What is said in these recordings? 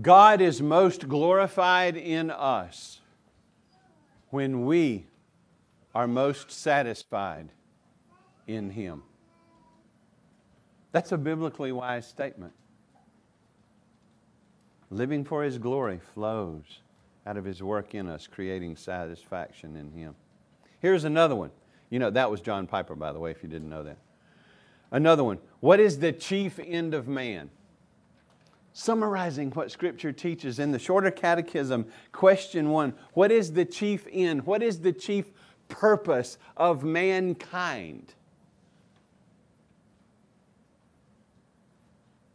God is most glorified in us when we are most satisfied in Him. That's a biblically wise statement. Living for His glory flows out of His work in us, creating satisfaction in Him. Here's another one. You know, that was John Piper, by the way, if you didn't know that. Another one. What is the chief end of man? Summarizing what Scripture teaches in the Shorter Catechism, question one What is the chief end? What is the chief purpose of mankind?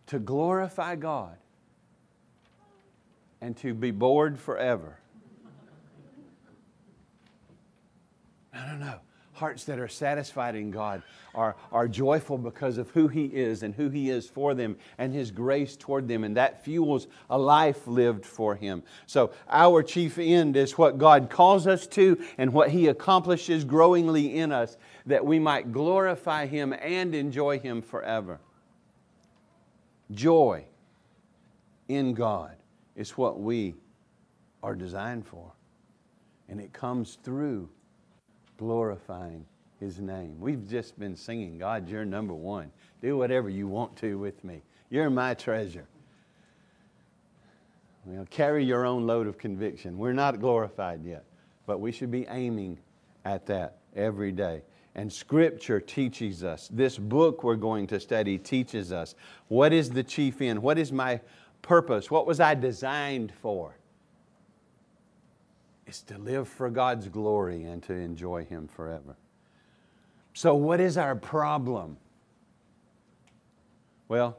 To glorify God and to be bored forever. I don't know. Hearts that are satisfied in God are, are joyful because of who He is and who He is for them and His grace toward them, and that fuels a life lived for Him. So, our chief end is what God calls us to and what He accomplishes growingly in us that we might glorify Him and enjoy Him forever. Joy in God is what we are designed for, and it comes through glorifying His name. We've just been singing, God, you're number one. Do whatever you want to with me. You're my treasure. You know, carry your own load of conviction. We're not glorified yet, but we should be aiming at that every day. And Scripture teaches us, this book we're going to study teaches us what is the chief end? What is my purpose? What was I designed for? Is to live for God's glory and to enjoy Him forever. So, what is our problem? Well,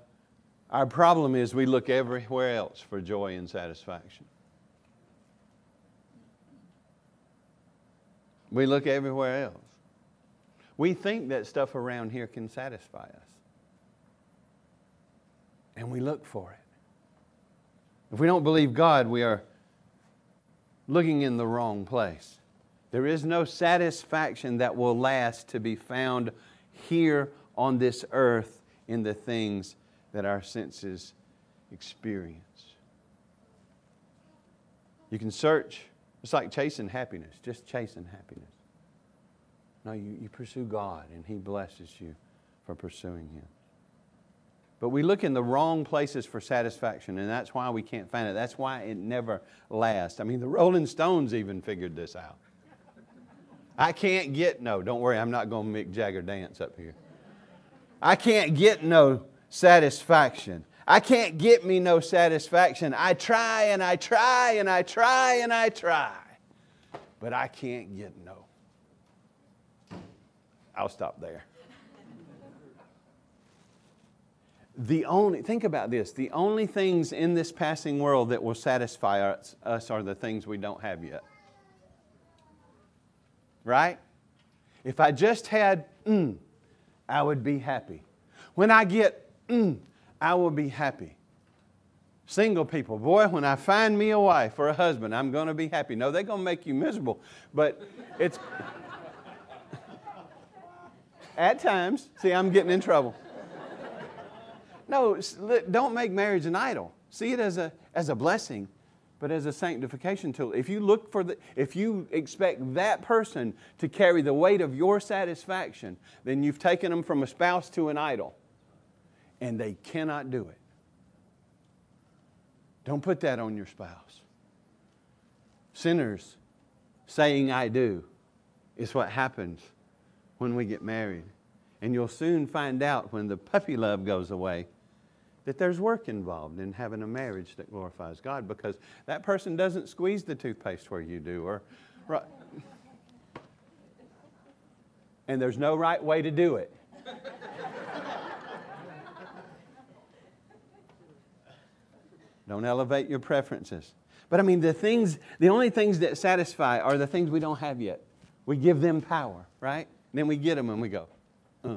our problem is we look everywhere else for joy and satisfaction. We look everywhere else. We think that stuff around here can satisfy us. And we look for it. If we don't believe God, we are looking in the wrong place. There is no satisfaction that will last to be found here on this earth in the things that our senses experience. You can search, it's like chasing happiness, just chasing happiness. No, you, you pursue God and He blesses you for pursuing Him. But we look in the wrong places for satisfaction, and that's why we can't find it. That's why it never lasts. I mean, the Rolling Stones even figured this out. I can't get no, don't worry, I'm not going to Mick Jagger dance up here. I can't get no satisfaction. I can't get me no satisfaction. I try and I try and I try and I try, but I can't get no. I'll stop there. The only, think about this, the only things in this passing world that will satisfy us, us are the things we don't have yet. Right? If I just had mm, I would be happy. When I get mm, I will be happy. Single people, boy, when I find me a wife or a husband, I'm going to be happy. No, they're going to make you miserable, but it's. at times, see, I'm getting in trouble. No, don't make marriage an idol. See it as a, as a blessing, but as a sanctification tool. If you look for the, if you expect that person to carry the weight of your satisfaction, then you've taken them from a spouse to an idol. And they cannot do it. Don't put that on your spouse. Sinners saying, I do, is what happens when we get married. And you'll soon find out when the puppy love goes away that there's work involved in having a marriage that glorifies God because that person doesn't squeeze the toothpaste where you do or right. and there's no right way to do it. don't elevate your preferences. But I mean, the things, the only things that satisfy are the things we don't have yet. We give them power, right? And then we get them and we go, uh.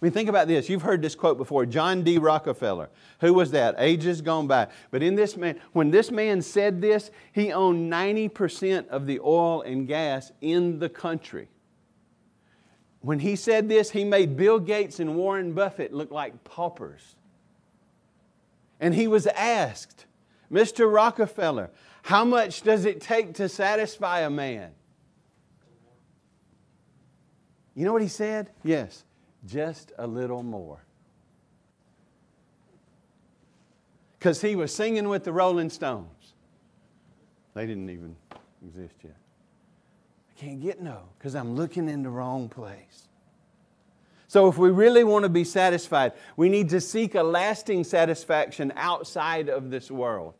I mean, think about this. You've heard this quote before John D. Rockefeller. Who was that? Ages gone by. But in this man, when this man said this, he owned 90% of the oil and gas in the country. When he said this, he made Bill Gates and Warren Buffett look like paupers. And he was asked, Mr. Rockefeller, how much does it take to satisfy a man? You know what he said? Yes, just a little more. Because he was singing with the Rolling Stones. They didn't even exist yet. I can't get no, because I'm looking in the wrong place. So, if we really want to be satisfied, we need to seek a lasting satisfaction outside of this world.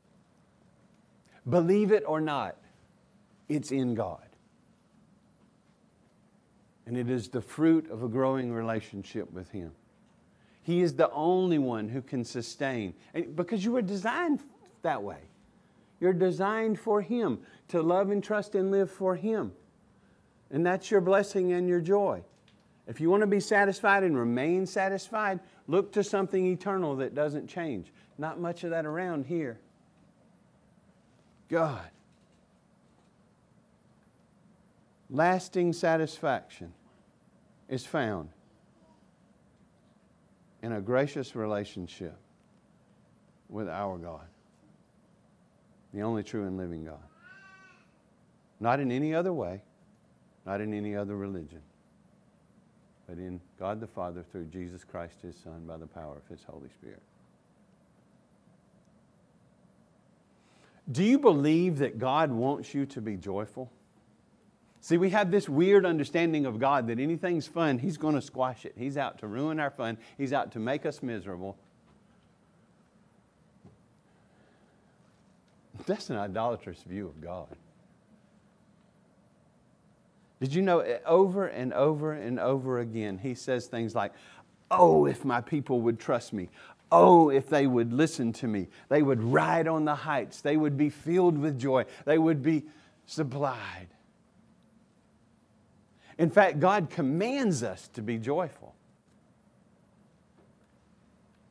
Believe it or not, it's in God. And it is the fruit of a growing relationship with Him. He is the only one who can sustain, because you were designed that way. You're designed for Him, to love and trust and live for Him. And that's your blessing and your joy. If you want to be satisfied and remain satisfied, look to something eternal that doesn't change. Not much of that around here. God. Lasting satisfaction is found in a gracious relationship with our God, the only true and living God. Not in any other way, not in any other religion, but in God the Father through Jesus Christ, His Son, by the power of His Holy Spirit. Do you believe that God wants you to be joyful? See, we have this weird understanding of God that anything's fun, He's going to squash it. He's out to ruin our fun, He's out to make us miserable. That's an idolatrous view of God. Did you know eh, over and over and over again, He says things like, Oh, if my people would trust me. Oh, if they would listen to me. They would ride on the heights. They would be filled with joy. They would be supplied. In fact, God commands us to be joyful.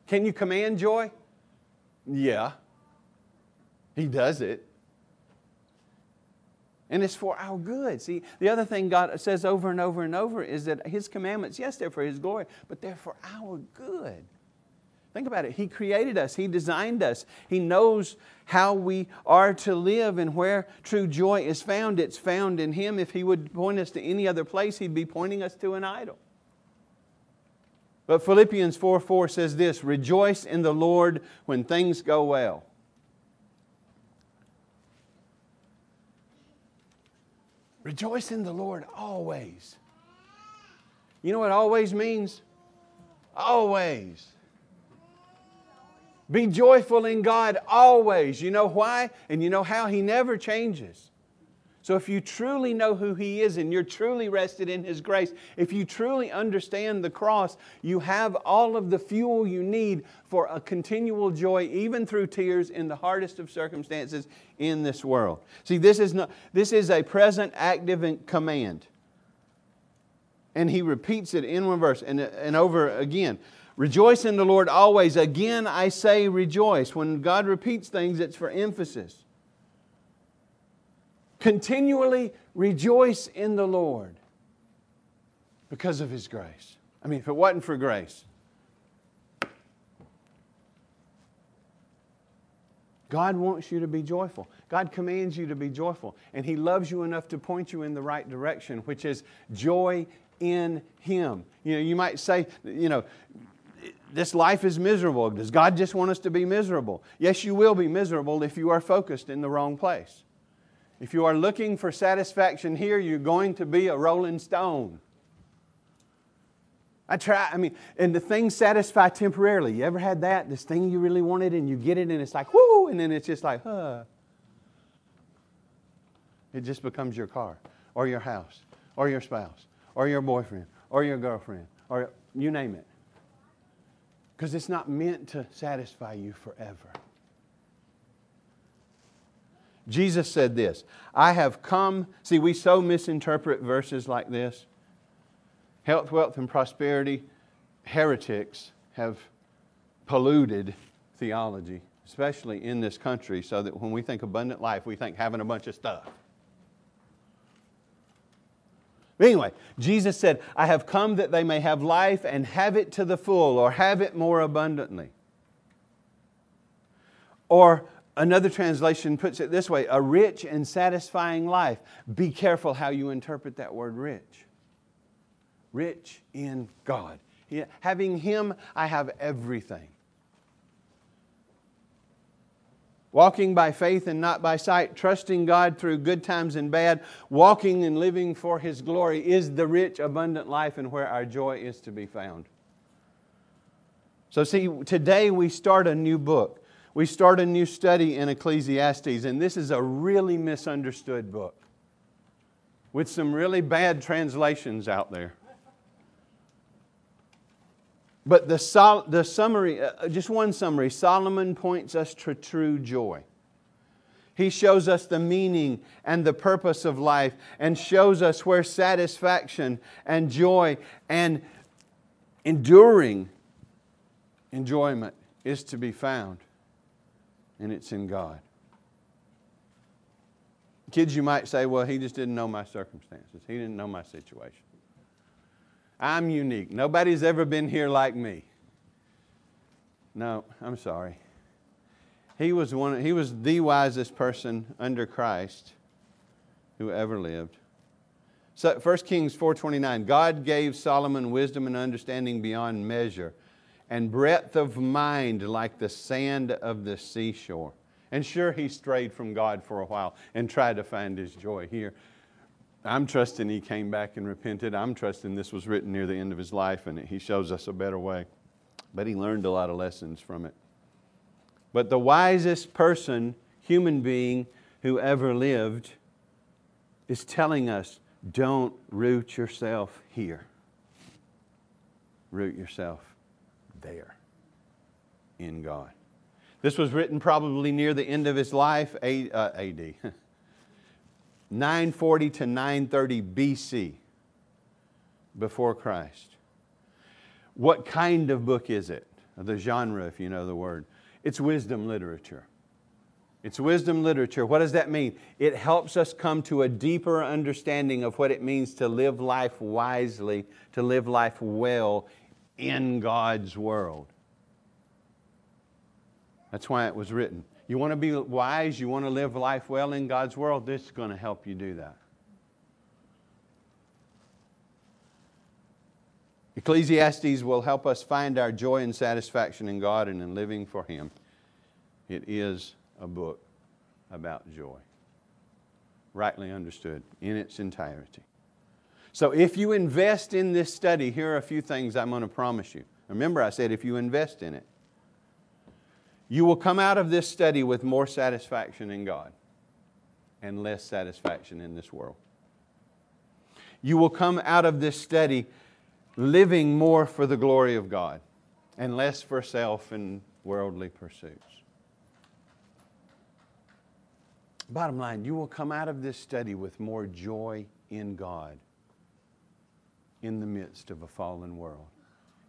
Can you command joy? Yeah. He does it. And it's for our good. See, the other thing God says over and over and over is that His commandments, yes, they're for His glory, but they're for our good. Think about it. He created us, He designed us, He knows how we are to live and where true joy is found. It's found in Him. If He would point us to any other place, He'd be pointing us to an idol. But Philippians 4 4 says this Rejoice in the Lord when things go well. Rejoice in the Lord always. You know what always means? Always. Be joyful in God always. You know why? And you know how? He never changes. So if you truly know who He is and you're truly rested in His grace, if you truly understand the cross, you have all of the fuel you need for a continual joy, even through tears in the hardest of circumstances in this world. See, this is, not, this is a present active command. And He repeats it in one verse and, and over again. Rejoice in the Lord always. Again, I say rejoice. When God repeats things, it's for emphasis. Continually rejoice in the Lord because of His grace. I mean, if it wasn't for grace, God wants you to be joyful. God commands you to be joyful. And He loves you enough to point you in the right direction, which is joy in Him. You know, you might say, you know, this life is miserable. Does God just want us to be miserable? Yes, you will be miserable if you are focused in the wrong place. If you are looking for satisfaction here, you're going to be a rolling stone. I try, I mean, and the things satisfy temporarily. You ever had that? This thing you really wanted and you get it and it's like, whoo, and then it's just like, huh. It just becomes your car or your house or your spouse or your boyfriend or your girlfriend or you name it because it's not meant to satisfy you forever. Jesus said this I have come. See, we so misinterpret verses like this. Health, wealth, and prosperity, heretics have polluted theology, especially in this country, so that when we think abundant life, we think having a bunch of stuff. But anyway, Jesus said, I have come that they may have life and have it to the full or have it more abundantly. Or another translation puts it this way a rich and satisfying life. Be careful how you interpret that word rich. Rich in God. Having Him, I have everything. Walking by faith and not by sight, trusting God through good times and bad, walking and living for His glory is the rich, abundant life and where our joy is to be found. So, see, today we start a new book. We start a new study in Ecclesiastes, and this is a really misunderstood book with some really bad translations out there. But the, the summary, uh, just one summary Solomon points us to true joy. He shows us the meaning and the purpose of life and shows us where satisfaction and joy and enduring enjoyment is to be found, and it's in God. Kids, you might say, well, he just didn't know my circumstances, he didn't know my situation. I'm unique. Nobody's ever been here like me. No, I'm sorry. He was, one, he was the wisest person under Christ who ever lived. So 1 Kings 4.29, God gave Solomon wisdom and understanding beyond measure and breadth of mind like the sand of the seashore. And sure, he strayed from God for a while and tried to find his joy here. I'm trusting he came back and repented. I'm trusting this was written near the end of his life and he shows us a better way. But he learned a lot of lessons from it. But the wisest person, human being, who ever lived is telling us don't root yourself here. Root yourself there in God. This was written probably near the end of his life, AD. Uh, 940 to 930 BC, before Christ. What kind of book is it? The genre, if you know the word. It's wisdom literature. It's wisdom literature. What does that mean? It helps us come to a deeper understanding of what it means to live life wisely, to live life well in God's world. That's why it was written. You want to be wise, you want to live life well in God's world, this is going to help you do that. Ecclesiastes will help us find our joy and satisfaction in God and in living for Him. It is a book about joy, rightly understood in its entirety. So, if you invest in this study, here are a few things I'm going to promise you. Remember, I said if you invest in it, you will come out of this study with more satisfaction in God and less satisfaction in this world. You will come out of this study living more for the glory of God and less for self and worldly pursuits. Bottom line, you will come out of this study with more joy in God in the midst of a fallen world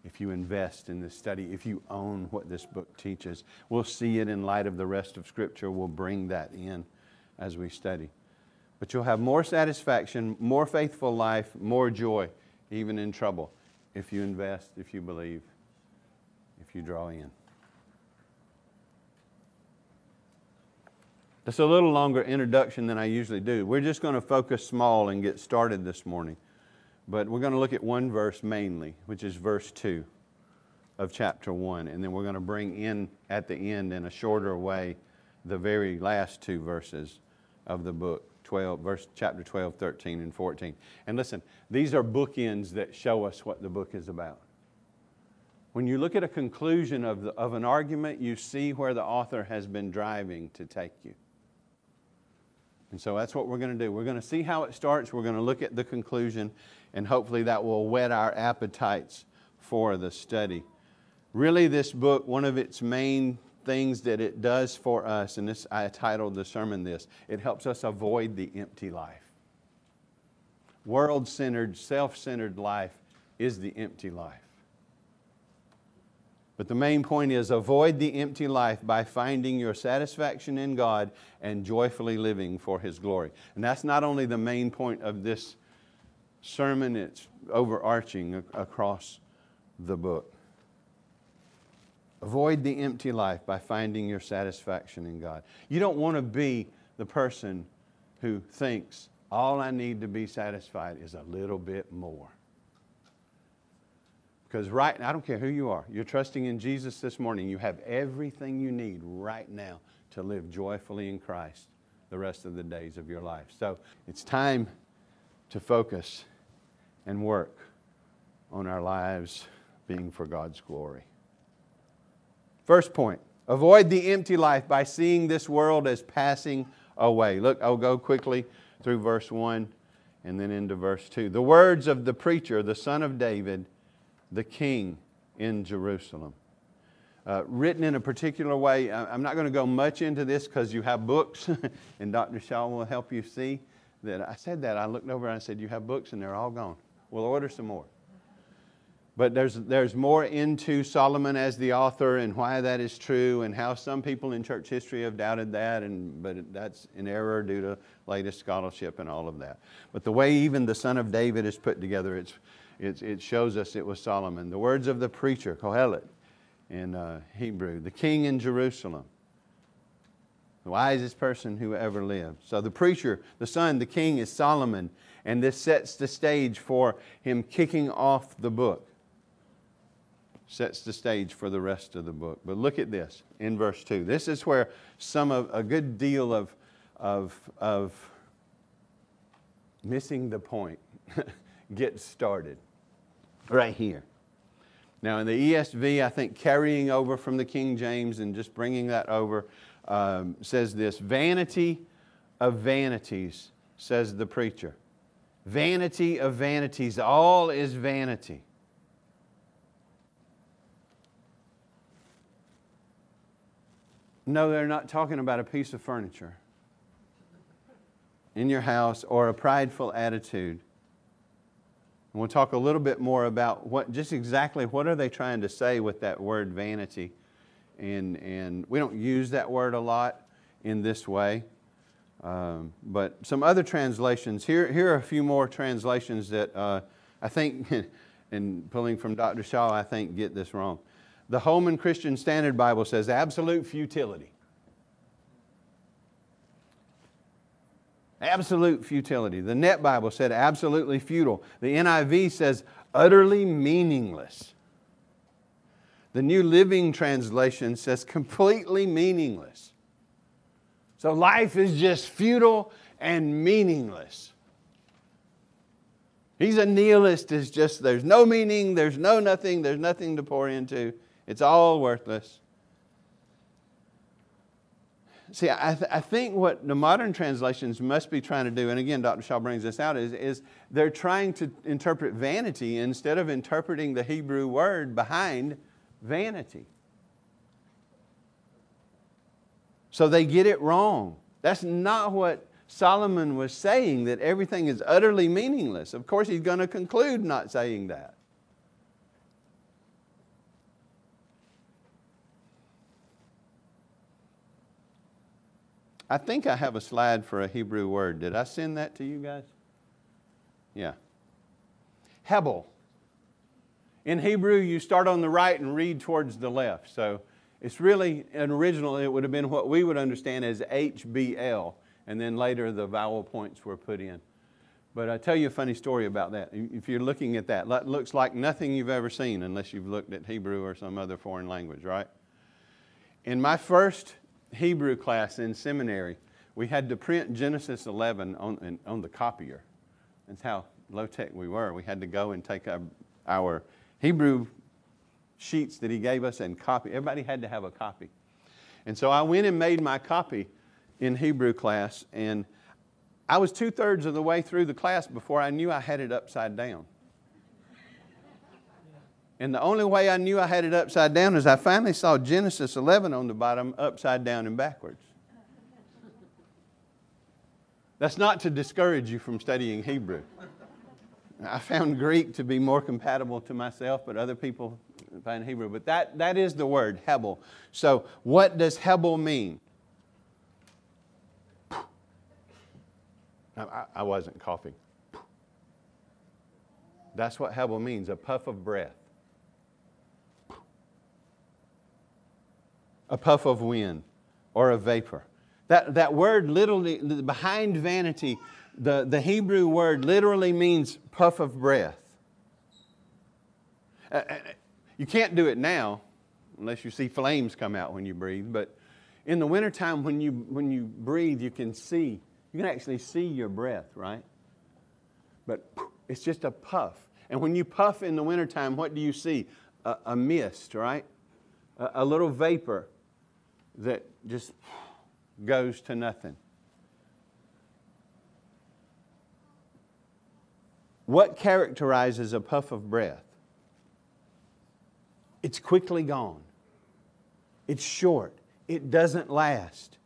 if you invest in this study, if you own what this book teaches. We'll see it in light of the rest of Scripture. We'll bring that in as we study. But you'll have more satisfaction, more faithful life, more joy, even in trouble, if you invest, if you believe, if you draw in. That's a little longer introduction than I usually do. We're just going to focus small and get started this morning. But we're going to look at one verse mainly, which is verse 2 of chapter 1. And then we're going to bring in at the end, in a shorter way, the very last two verses of the book 12, verse, chapter 12, 13, and 14. And listen, these are bookends that show us what the book is about. When you look at a conclusion of, the, of an argument, you see where the author has been driving to take you. And so that's what we're going to do. We're going to see how it starts. We're going to look at the conclusion, and hopefully that will whet our appetites for the study. Really, this book, one of its main things that it does for us, and this I titled the sermon this, it helps us avoid the empty life. World centered, self centered life is the empty life. But the main point is avoid the empty life by finding your satisfaction in God and joyfully living for His glory. And that's not only the main point of this sermon, it's overarching across the book. Avoid the empty life by finding your satisfaction in God. You don't want to be the person who thinks all I need to be satisfied is a little bit more. Because right I don't care who you are, you're trusting in Jesus this morning. You have everything you need right now to live joyfully in Christ the rest of the days of your life. So it's time to focus and work on our lives being for God's glory. First point avoid the empty life by seeing this world as passing away. Look, I'll go quickly through verse 1 and then into verse 2. The words of the preacher, the son of David, the king in Jerusalem. Uh, written in a particular way. I'm not going to go much into this because you have books, and Dr. Shaw will help you see that. I said that. I looked over and I said, You have books, and they're all gone. We'll order some more. But there's, there's more into Solomon as the author and why that is true and how some people in church history have doubted that, and, but that's an error due to latest scholarship and all of that. But the way even the son of David is put together, it's, it's, it shows us it was Solomon. The words of the preacher, Kohelet in uh, Hebrew, the king in Jerusalem, the wisest person who ever lived. So the preacher, the son, the king is Solomon, and this sets the stage for him kicking off the book sets the stage for the rest of the book. But look at this in verse 2. This is where some of a good deal of, of, of missing the point gets started. Right here. Now, in the ESV, I think carrying over from the King James and just bringing that over um, says this Vanity of vanities, says the preacher. Vanity of vanities, all is vanity. No, they're not talking about a piece of furniture in your house or a prideful attitude. And we'll talk a little bit more about what just exactly what are they trying to say with that word vanity. And, and we don't use that word a lot in this way. Um, but some other translations, here, here are a few more translations that uh, I think, and pulling from Dr. Shaw, I think get this wrong. The Holman Christian Standard Bible says absolute futility. Absolute futility. The Net Bible said absolutely futile. The NIV says utterly meaningless. The New Living Translation says completely meaningless. So life is just futile and meaningless. He's a nihilist, it's just there's no meaning, there's no nothing, there's nothing to pour into. It's all worthless. See, I, th- I, think what the modern translations must be trying to do, and again, Dr. Shaw brings this out, is, is they're trying to interpret vanity instead of interpreting the Hebrew word behind vanity. So they get it wrong. That's not what Solomon was saying, that everything is utterly meaningless. Of course, he's going to conclude not saying that. I think I have a slide for a Hebrew word. Did I send that to you guys? Yeah. Hebel. In Hebrew, you start on the right and read towards the left. So it's really an original, it would have been what we would understand as HBL, and then later the vowel points were put in. But I'll tell you a funny story about that. If you're looking at that, that looks like nothing you've ever seen unless you've looked at Hebrew or some other foreign language, right? In my first Hebrew class in seminary, we had to print Genesis 11 on, on the copier. That's how low tech we were. We had to go and take our, our Hebrew sheets that he gave us and copy. Everybody had to have a copy. And so I went and made my copy in Hebrew class, and I was two thirds of the way through the class before I knew I had it upside down. And the only way I knew I had it upside down is I finally saw Genesis 11 on the bottom, upside down and backwards. That's not to discourage you from studying Hebrew. I found Greek to be more compatible to myself, but other people find Hebrew. But that, that is the word, Hebel. So, what does Hebel mean? I, I wasn't coughing. That's what Hebel means a puff of breath. a puff of wind or a vapor. That, that word literally, behind vanity, the, the Hebrew word literally means puff of breath. You can't do it now unless you see flames come out when you breathe, but in the wintertime when you, when you breathe, you can see, you can actually see your breath, right? But it's just a puff. And when you puff in the wintertime, what do you see? A, a mist, right? A, a little vapor that just goes to nothing. What characterizes a puff of breath? It's quickly gone. It's short. It doesn't last.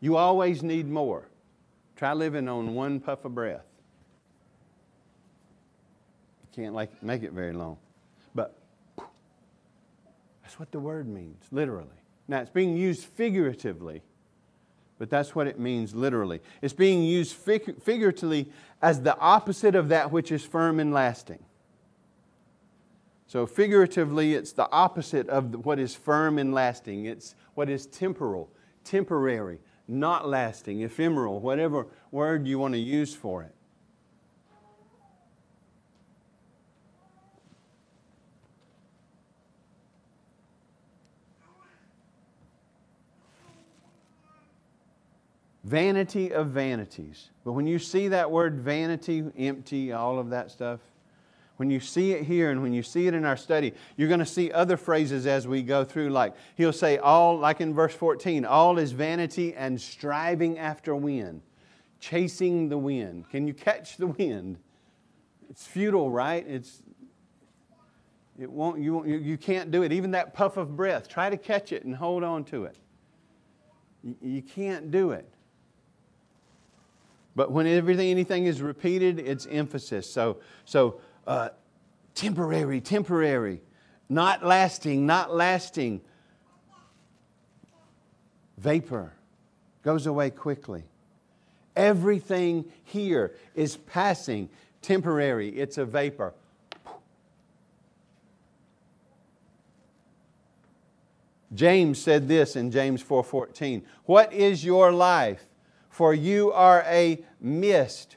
You always need more. Try living on one puff of breath. You can't like, make it very long. But that's what the word means, literally. Now, it's being used figuratively, but that's what it means literally. It's being used fig- figuratively as the opposite of that which is firm and lasting. So, figuratively, it's the opposite of what is firm and lasting. It's what is temporal, temporary, not lasting, ephemeral, whatever word you want to use for it. Vanity of vanities. But when you see that word vanity, empty, all of that stuff, when you see it here and when you see it in our study, you're going to see other phrases as we go through. Like he'll say, all, like in verse 14, all is vanity and striving after wind, chasing the wind. Can you catch the wind? It's futile, right? It's, it won't, you, won't, you can't do it. Even that puff of breath, try to catch it and hold on to it. You, you can't do it. But when everything, anything is repeated, it's emphasis. So, so uh, temporary, temporary, not lasting, not lasting. Vapor goes away quickly. Everything here is passing, temporary. It's a vapor. James said this in James 4:14. What is your life? For you are a mist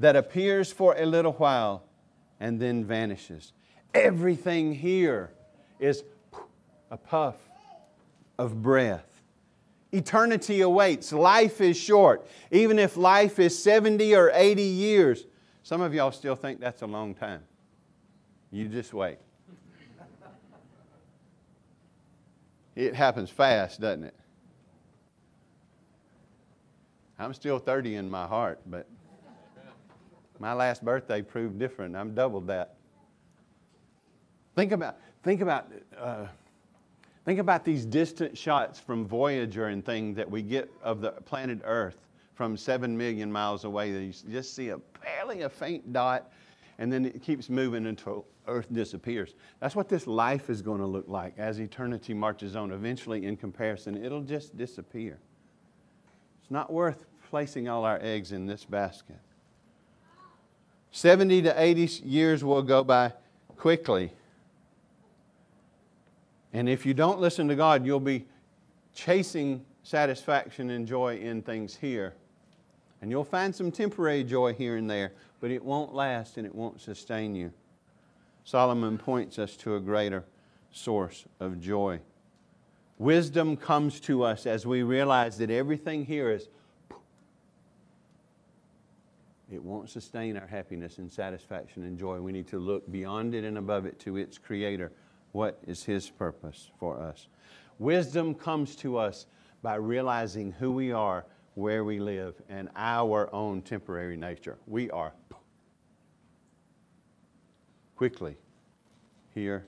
that appears for a little while and then vanishes. Everything here is a puff of breath. Eternity awaits. Life is short. Even if life is 70 or 80 years, some of y'all still think that's a long time. You just wait. It happens fast, doesn't it? I'm still 30 in my heart, but my last birthday proved different. I'm doubled that. Think about, think about, uh, think about these distant shots from Voyager and things that we get of the planet Earth from seven million miles away. You just see a barely a faint dot, and then it keeps moving until Earth disappears. That's what this life is going to look like as eternity marches on. Eventually, in comparison, it'll just disappear. It's not worth placing all our eggs in this basket. 70 to 80 years will go by quickly. And if you don't listen to God, you'll be chasing satisfaction and joy in things here. And you'll find some temporary joy here and there, but it won't last and it won't sustain you. Solomon points us to a greater source of joy. Wisdom comes to us as we realize that everything here is it won't sustain our happiness and satisfaction and joy. We need to look beyond it and above it to its Creator. What is His purpose for us? Wisdom comes to us by realizing who we are, where we live, and our own temporary nature. We are quickly here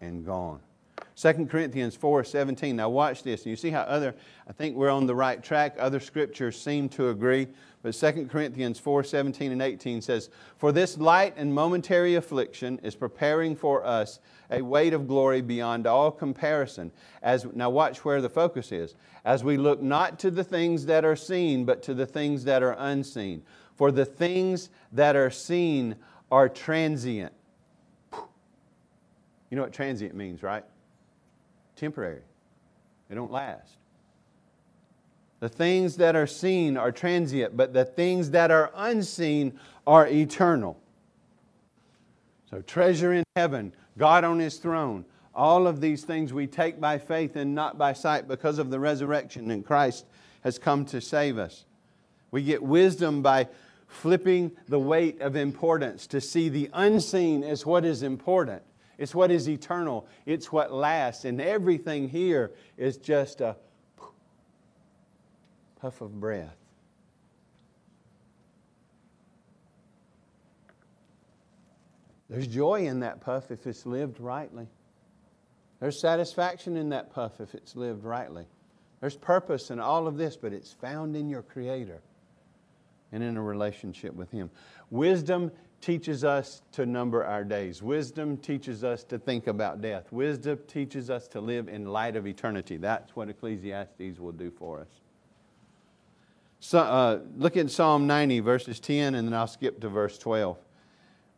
and gone. 2 Corinthians 4 17. Now, watch this. And you see how other, I think we're on the right track. Other scriptures seem to agree. But 2 Corinthians 4 17 and 18 says, For this light and momentary affliction is preparing for us a weight of glory beyond all comparison. As, now, watch where the focus is. As we look not to the things that are seen, but to the things that are unseen. For the things that are seen are transient You know what transient means, right? Temporary. They don't last. The things that are seen are transient, but the things that are unseen are eternal. So, treasure in heaven, God on His throne, all of these things we take by faith and not by sight because of the resurrection, and Christ has come to save us. We get wisdom by flipping the weight of importance to see the unseen as what is important. It's what is eternal. It's what lasts. And everything here is just a puff of breath. There's joy in that puff if it's lived rightly. There's satisfaction in that puff if it's lived rightly. There's purpose in all of this, but it's found in your Creator and in a relationship with Him. Wisdom teaches us to number our days. Wisdom teaches us to think about death. Wisdom teaches us to live in light of eternity. That's what Ecclesiastes will do for us. So, uh, look at Psalm 90, verses 10, and then I'll skip to verse 12.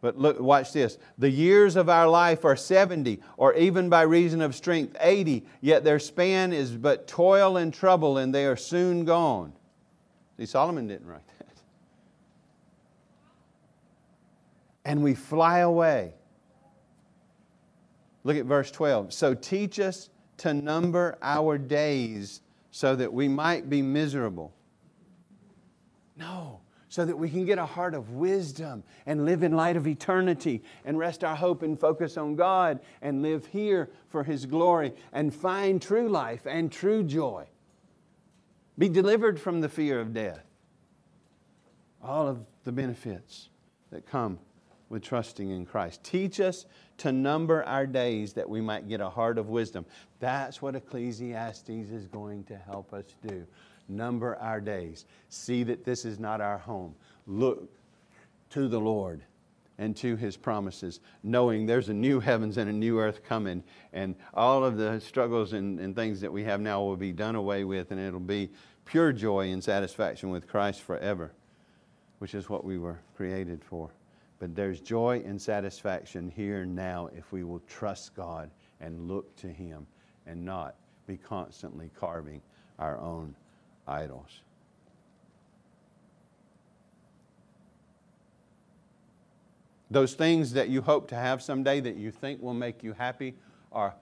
But look, watch this. The years of our life are 70, or even by reason of strength, 80, yet their span is but toil and trouble, and they are soon gone. See, Solomon didn't write that. And we fly away. Look at verse 12. So teach us to number our days so that we might be miserable. No, so that we can get a heart of wisdom and live in light of eternity and rest our hope and focus on God and live here for His glory and find true life and true joy. Be delivered from the fear of death. All of the benefits that come with trusting in Christ. Teach us to number our days that we might get a heart of wisdom. That's what Ecclesiastes is going to help us do. Number our days. See that this is not our home. Look to the Lord and to His promises, knowing there's a new heavens and a new earth coming, and all of the struggles and, and things that we have now will be done away with, and it'll be pure joy and satisfaction with Christ forever, which is what we were created for. But there's joy and satisfaction here and now if we will trust God and look to Him and not be constantly carving our own idols. Those things that you hope to have someday that you think will make you happy are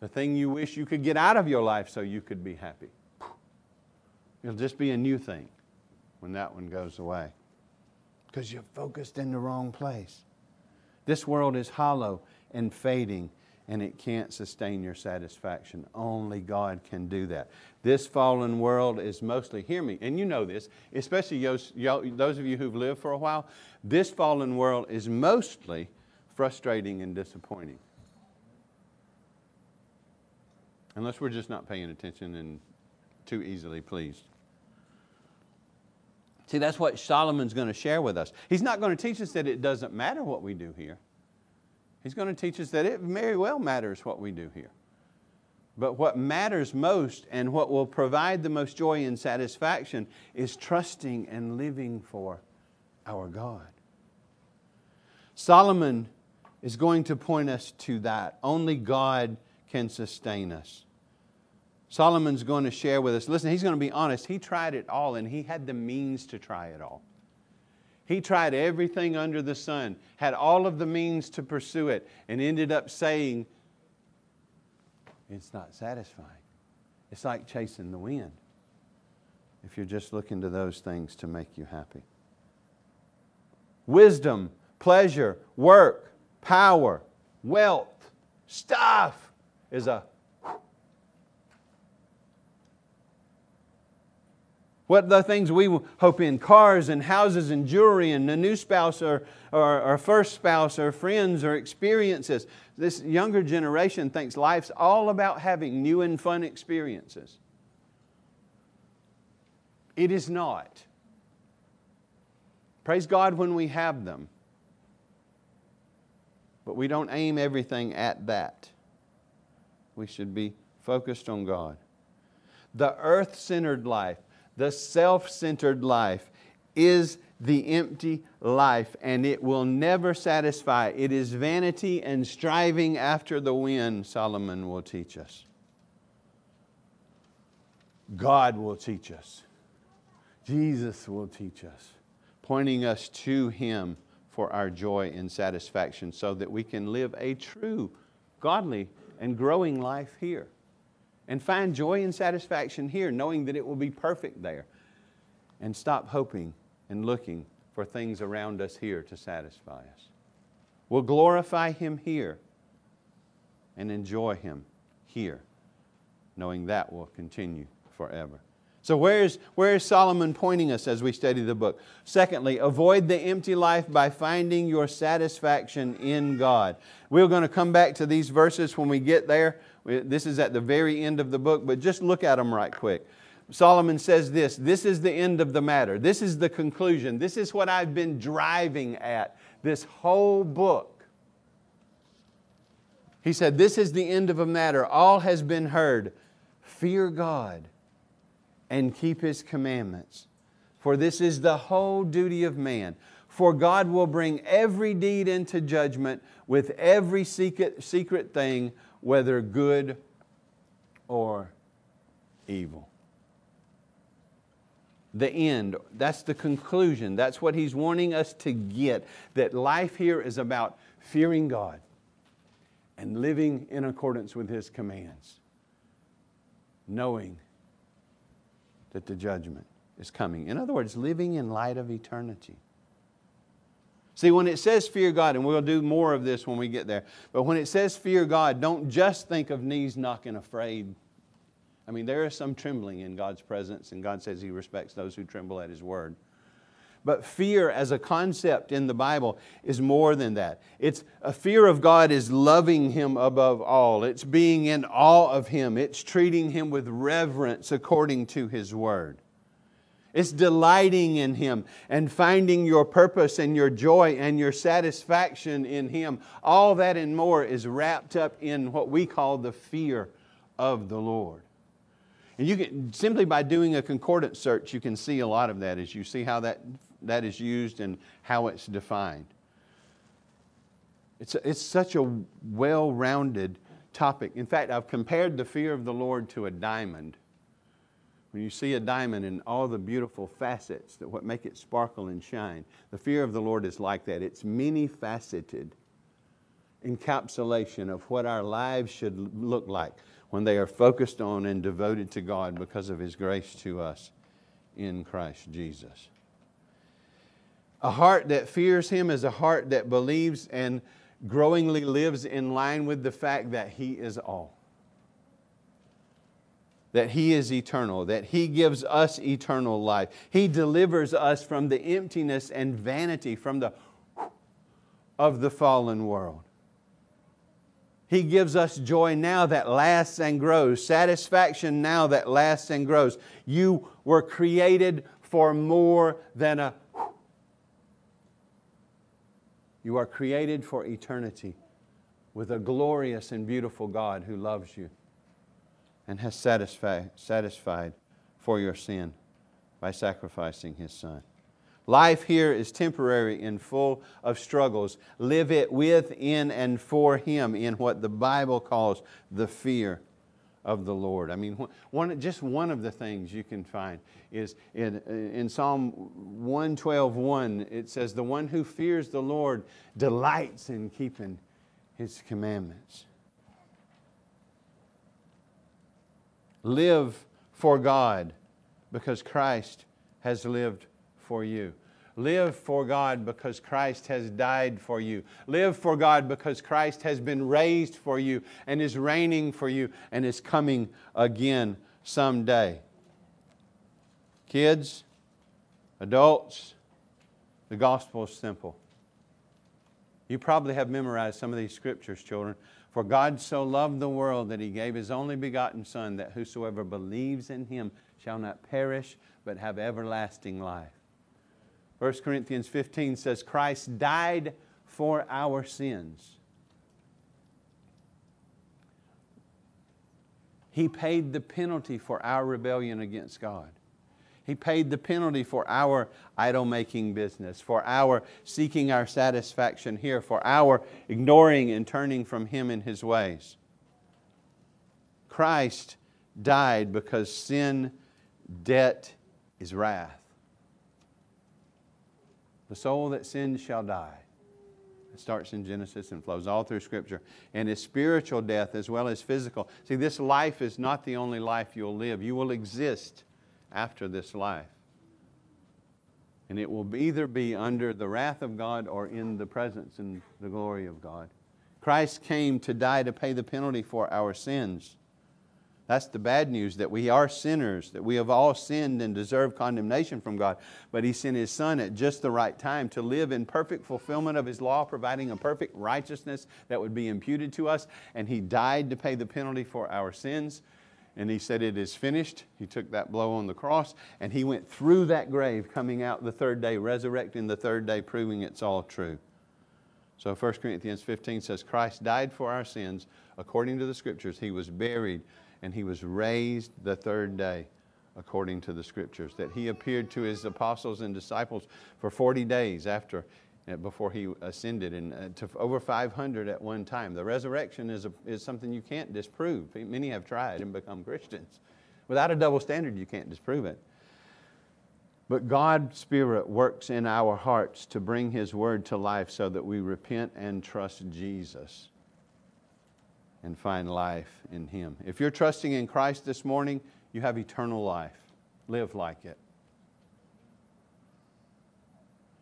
the thing you wish you could get out of your life so you could be happy. It'll just be a new thing when that one goes away because you're focused in the wrong place. This world is hollow and fading, and it can't sustain your satisfaction. Only God can do that. This fallen world is mostly, hear me, and you know this, especially those, of you who've lived for a while, this fallen world is mostly frustrating and disappointing. Unless we're just not paying attention and too easily pleased. See, that's what Solomon's going to share with us. He's not going to teach us that it doesn't matter what we do here. He's going to teach us that it very well matters what we do here. But what matters most and what will provide the most joy and satisfaction is trusting and living for our God. Solomon is going to point us to that. Only God can sustain us. Solomon's going to share with us. Listen, he's going to be honest. He tried it all and he had the means to try it all. He tried everything under the sun, had all of the means to pursue it, and ended up saying, It's not satisfying. It's like chasing the wind if you're just looking to those things to make you happy. Wisdom, pleasure, work, power, wealth, stuff is a What the things we hope in cars and houses and jewelry and a new spouse or, or, or first spouse or friends or experiences. This younger generation thinks life's all about having new and fun experiences. It is not. Praise God when we have them. But we don't aim everything at that. We should be focused on God. The earth centered life the self centered life is the empty life, and it will never satisfy. It is vanity and striving after the wind, Solomon will teach us. God will teach us. Jesus will teach us, pointing us to Him for our joy and satisfaction so that we can live a true, godly, and growing life here and find joy and satisfaction here, knowing that it will be perfect there. And stop hoping and looking for things around us here to satisfy us. We'll glorify Him here and enjoy Him here, knowing that will continue forever. So, where's, where's Solomon pointing us as we study the book? Secondly, avoid the empty life by finding your satisfaction in God. We're going to come back to these verses when we get there. This is at the very end of the book, but just look at them right quick. Solomon says this this is the end of the matter. This is the conclusion. This is what I've been driving at this whole book. He said, This is the end of a matter. All has been heard. Fear God and keep His commandments, for this is the whole duty of man. For God will bring every deed into judgment with every secret, secret thing, whether good or evil the end. That's the conclusion. That's what he's wanting us to get. That life here is about fearing God and living in accordance with his commands, knowing that the judgment is coming. In other words, living in light of eternity. See, when it says fear God, and we'll do more of this when we get there, but when it says fear God, don't just think of knees knocking afraid I mean, there is some trembling in God's presence, and God says He respects those who tremble at His word. But fear as a concept in the Bible is more than that. It's a fear of God is loving Him above all. It's being in awe of Him. It's treating Him with reverence according to His word. It's delighting in Him and finding your purpose and your joy and your satisfaction in Him. All that and more is wrapped up in what we call the fear of the Lord. And you can, simply by doing a concordance search, you can see a lot of that as you see how that, that is used and how it's defined. It's, a, it's such a well rounded topic. In fact, I've compared the fear of the Lord to a diamond. When you see a diamond and all the beautiful facets that what make it sparkle and shine, the fear of the Lord is like that. It's many faceted encapsulation of what our lives should look like when they are focused on and devoted to God because of His grace to us in Christ Jesus. A heart that fears Him is a heart that believes and growingly lives in line with the fact that He is all. That He is eternal, that He gives us eternal life. He delivers us from the emptiness and vanity from the of the fallen world. He gives us joy now that lasts and grows, satisfaction now that lasts and grows. You were created for more than a. You are created for eternity with a glorious and beautiful God who loves you and has satisfied, satisfied for your sin by sacrificing His Son. Life here is temporary and full of struggles. Live it with, in, and for Him in what the Bible calls the fear of the Lord. I mean, one, just one of the things you can find is in, in Psalm 112 1, it says, The one who fears the Lord delights in keeping His commandments. Live for God because Christ has lived for you. Live for God because Christ has died for you. Live for God because Christ has been raised for you and is reigning for you and is coming again someday. Kids, adults, the gospel is simple. You probably have memorized some of these scriptures, children. For God so loved the world that he gave his only begotten Son, that whosoever believes in him shall not perish, but have everlasting life. 1 Corinthians 15 says, Christ died for our sins. He paid the penalty for our rebellion against God. He paid the penalty for our idol making business, for our seeking our satisfaction here, for our ignoring and turning from Him and His ways. Christ died because sin, debt, is wrath. The soul that sins shall die. It starts in Genesis and flows all through Scripture. And is spiritual death as well as physical. See, this life is not the only life you'll live. You will exist after this life. And it will either be under the wrath of God or in the presence and the glory of God. Christ came to die to pay the penalty for our sins. That's the bad news that we are sinners, that we have all sinned and deserve condemnation from God. But He sent His Son at just the right time to live in perfect fulfillment of His law, providing a perfect righteousness that would be imputed to us. And He died to pay the penalty for our sins. And He said, It is finished. He took that blow on the cross and He went through that grave, coming out the third day, resurrecting the third day, proving it's all true. So 1 Corinthians 15 says, Christ died for our sins according to the Scriptures. He was buried and he was raised the third day according to the scriptures that he appeared to his apostles and disciples for 40 days after before he ascended and uh, to over 500 at one time the resurrection is, a, is something you can't disprove many have tried and become christians without a double standard you can't disprove it but God's Spirit works in our hearts to bring His Word to life so that we repent and trust Jesus and find life in Him. If you're trusting in Christ this morning, you have eternal life. Live like it.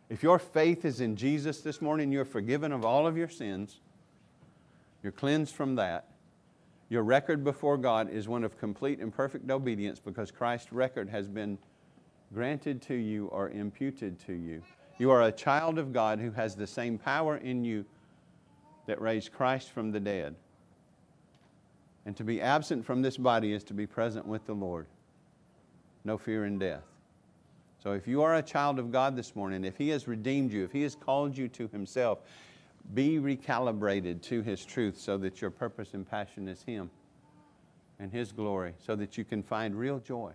If your faith is in Jesus this morning, you're forgiven of all of your sins, you're cleansed from that. Your record before God is one of complete and perfect obedience because Christ's record has been granted to you or imputed to you. You are a child of God who has the same power in you that raised Christ from the dead. And to be absent from this body is to be present with the Lord. No fear in death. So if you are a child of God this morning, if He has redeemed you, if He has called you to Himself, be recalibrated to His truth so that your purpose and passion is Him and His glory, so that you can find real joy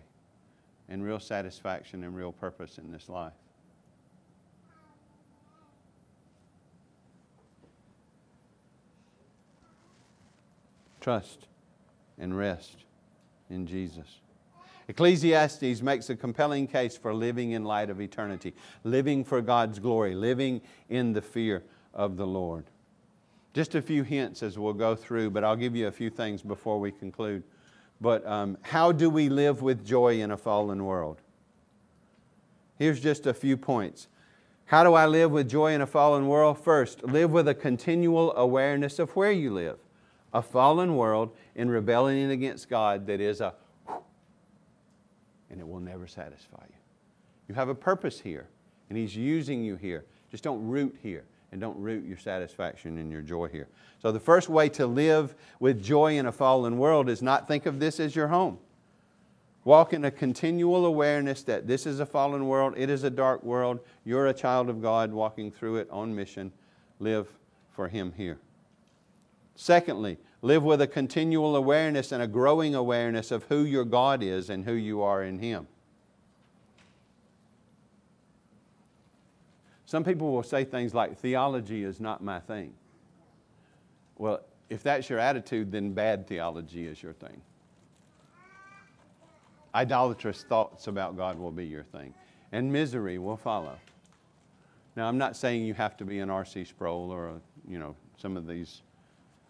and real satisfaction and real purpose in this life. Trust and rest in Jesus. Ecclesiastes makes a compelling case for living in light of eternity, living for God's glory, living in the fear of the Lord. Just a few hints as we'll go through, but I'll give you a few things before we conclude. But um, how do we live with joy in a fallen world? Here's just a few points. How do I live with joy in a fallen world? First, live with a continual awareness of where you live a fallen world in rebellion against God that is a and it will never satisfy you. You have a purpose here, and He's using you here. Just don't root here and don't root your satisfaction and your joy here. So, the first way to live with joy in a fallen world is not think of this as your home. Walk in a continual awareness that this is a fallen world, it is a dark world, you're a child of God walking through it on mission. Live for Him here. Secondly, live with a continual awareness and a growing awareness of who your God is and who you are in Him. Some people will say things like, theology is not my thing. Well, if that's your attitude, then bad theology is your thing. Idolatrous thoughts about God will be your thing, and misery will follow. Now, I'm not saying you have to be an R.C. Sproul or a, you know, some of these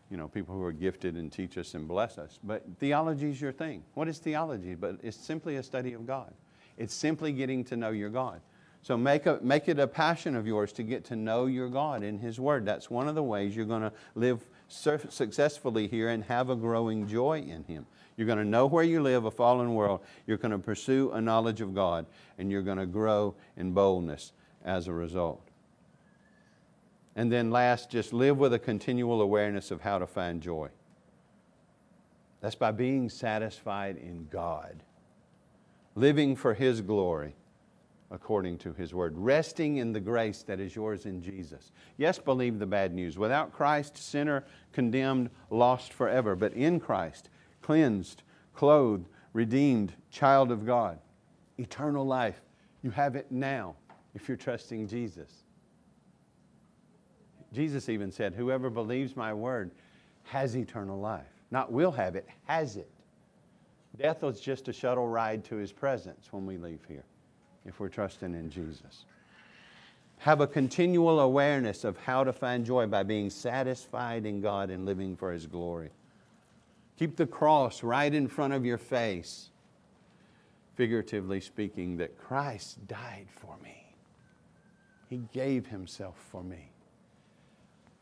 you know, people who are gifted and teach us and bless us. But theology is your thing. What is theology? But it's simply a study of God. It's simply getting to know your God. So make, a, make it a passion of yours to get to know your God in His Word. That's one of the ways you're going to live successfully here and have a growing joy in Him. You're going to know where you live, a fallen world. You're going to pursue a knowledge of God, and you're going to grow in boldness as a result. And then last, just live with a continual awareness of how to find joy. That's by being satisfied in God, living for His glory according to His Word, resting in the grace that is yours in Jesus. Yes, believe the bad news. Without Christ, sinner, condemned, lost forever. But in Christ, cleansed, clothed, redeemed, child of God. eternal life. You have it now if you're trusting Jesus. Jesus even said, Whoever believes my word has eternal life. Not will have it, has it. Death was just a shuttle ride to his presence when we leave here, if we're trusting in Jesus. Have a continual awareness of how to find joy by being satisfied in God and living for his glory. Keep the cross right in front of your face, figuratively speaking, that Christ died for me. He gave himself for me.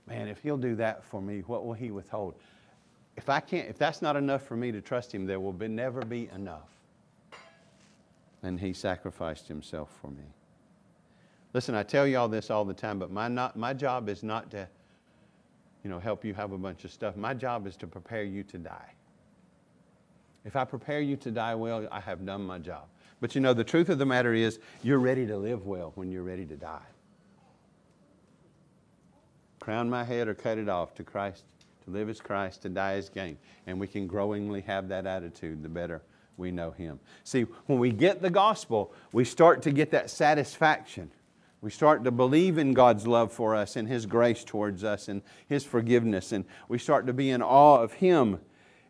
Man, if he'll do that for me, what will he withhold? If I can't, if that's not enough for me to trust him, there will be, never be enough. And he sacrificed himself for me. Listen, I tell you all this all the time, but my, not, my job is not to you know, help you have a bunch of stuff. My job is to prepare you to die. If I prepare you to die well, I have done my job. But you know, the truth of the matter is, you're ready to live well when you're ready to die. Crown my head or cut it off to Christ. To live as Christ, to die as gain. And we can growingly have that attitude the better we know Him. See, when we get the gospel, we start to get that satisfaction we start to believe in God's love for us and His grace towards us and His forgiveness. And we start to be in awe of Him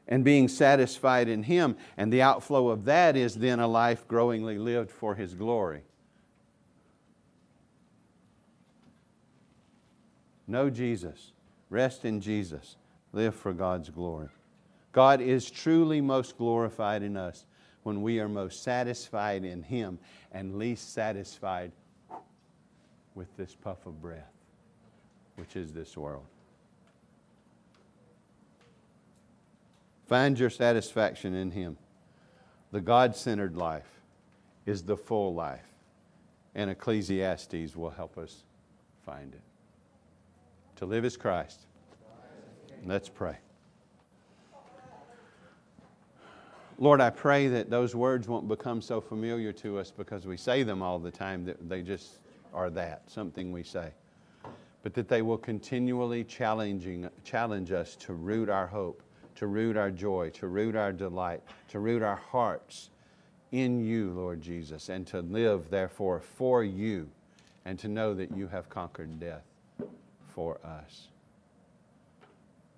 and being satisfied in Him. And the outflow of that is then a life growingly lived for His glory. Know Jesus. Rest in Jesus. Live for God's glory. God is truly most glorified in us when we are most satisfied in Him and least satisfied with this puff of breath, which is this world. Find your satisfaction in Him. The God centered life is the full life, and Ecclesiastes will help us find it. To live is Christ. Let's pray. Lord, I pray that those words won't become so familiar to us because we say them all the time that they just are that, something we say. But that they will continually challenging, challenge us to root our hope, to root our joy, to root our delight, to root our hearts in you, Lord Jesus, and to live, therefore, for you, and to know that you have conquered death for us.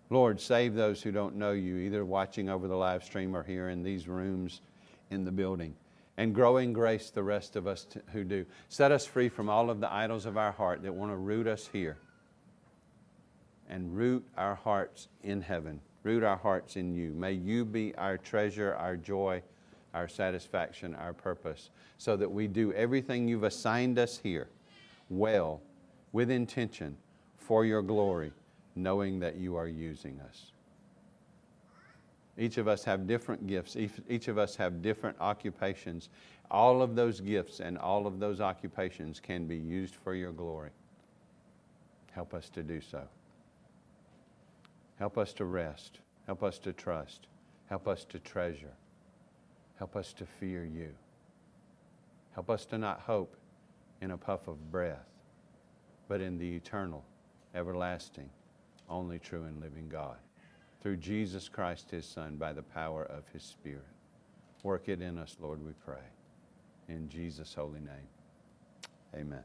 Lord, save those who don't know you, either watching over the live stream or here in these rooms in the building and growing grace the rest of us who do. Set us free from all of the idols of our heart that want to root us here and root our hearts in heaven, root our hearts in you. May you be our treasure, our joy, our satisfaction, our purpose, so that we do everything you've assigned us here well, with intention, for your glory, knowing that you are using us. Each of us have different gifts. Each, each of us have different occupations. All of those gifts and all of those occupations can be used for your glory. Help us to do so. Help us to rest. Help us to trust. Help us to treasure. Help us to fear you. Help us to not hope in a puff of breath, but in the eternal, everlasting, only true and living God through Jesus Christ, his Son, by the power of his Spirit. Work it in us, Lord, we pray. In Jesus' holy name, amen.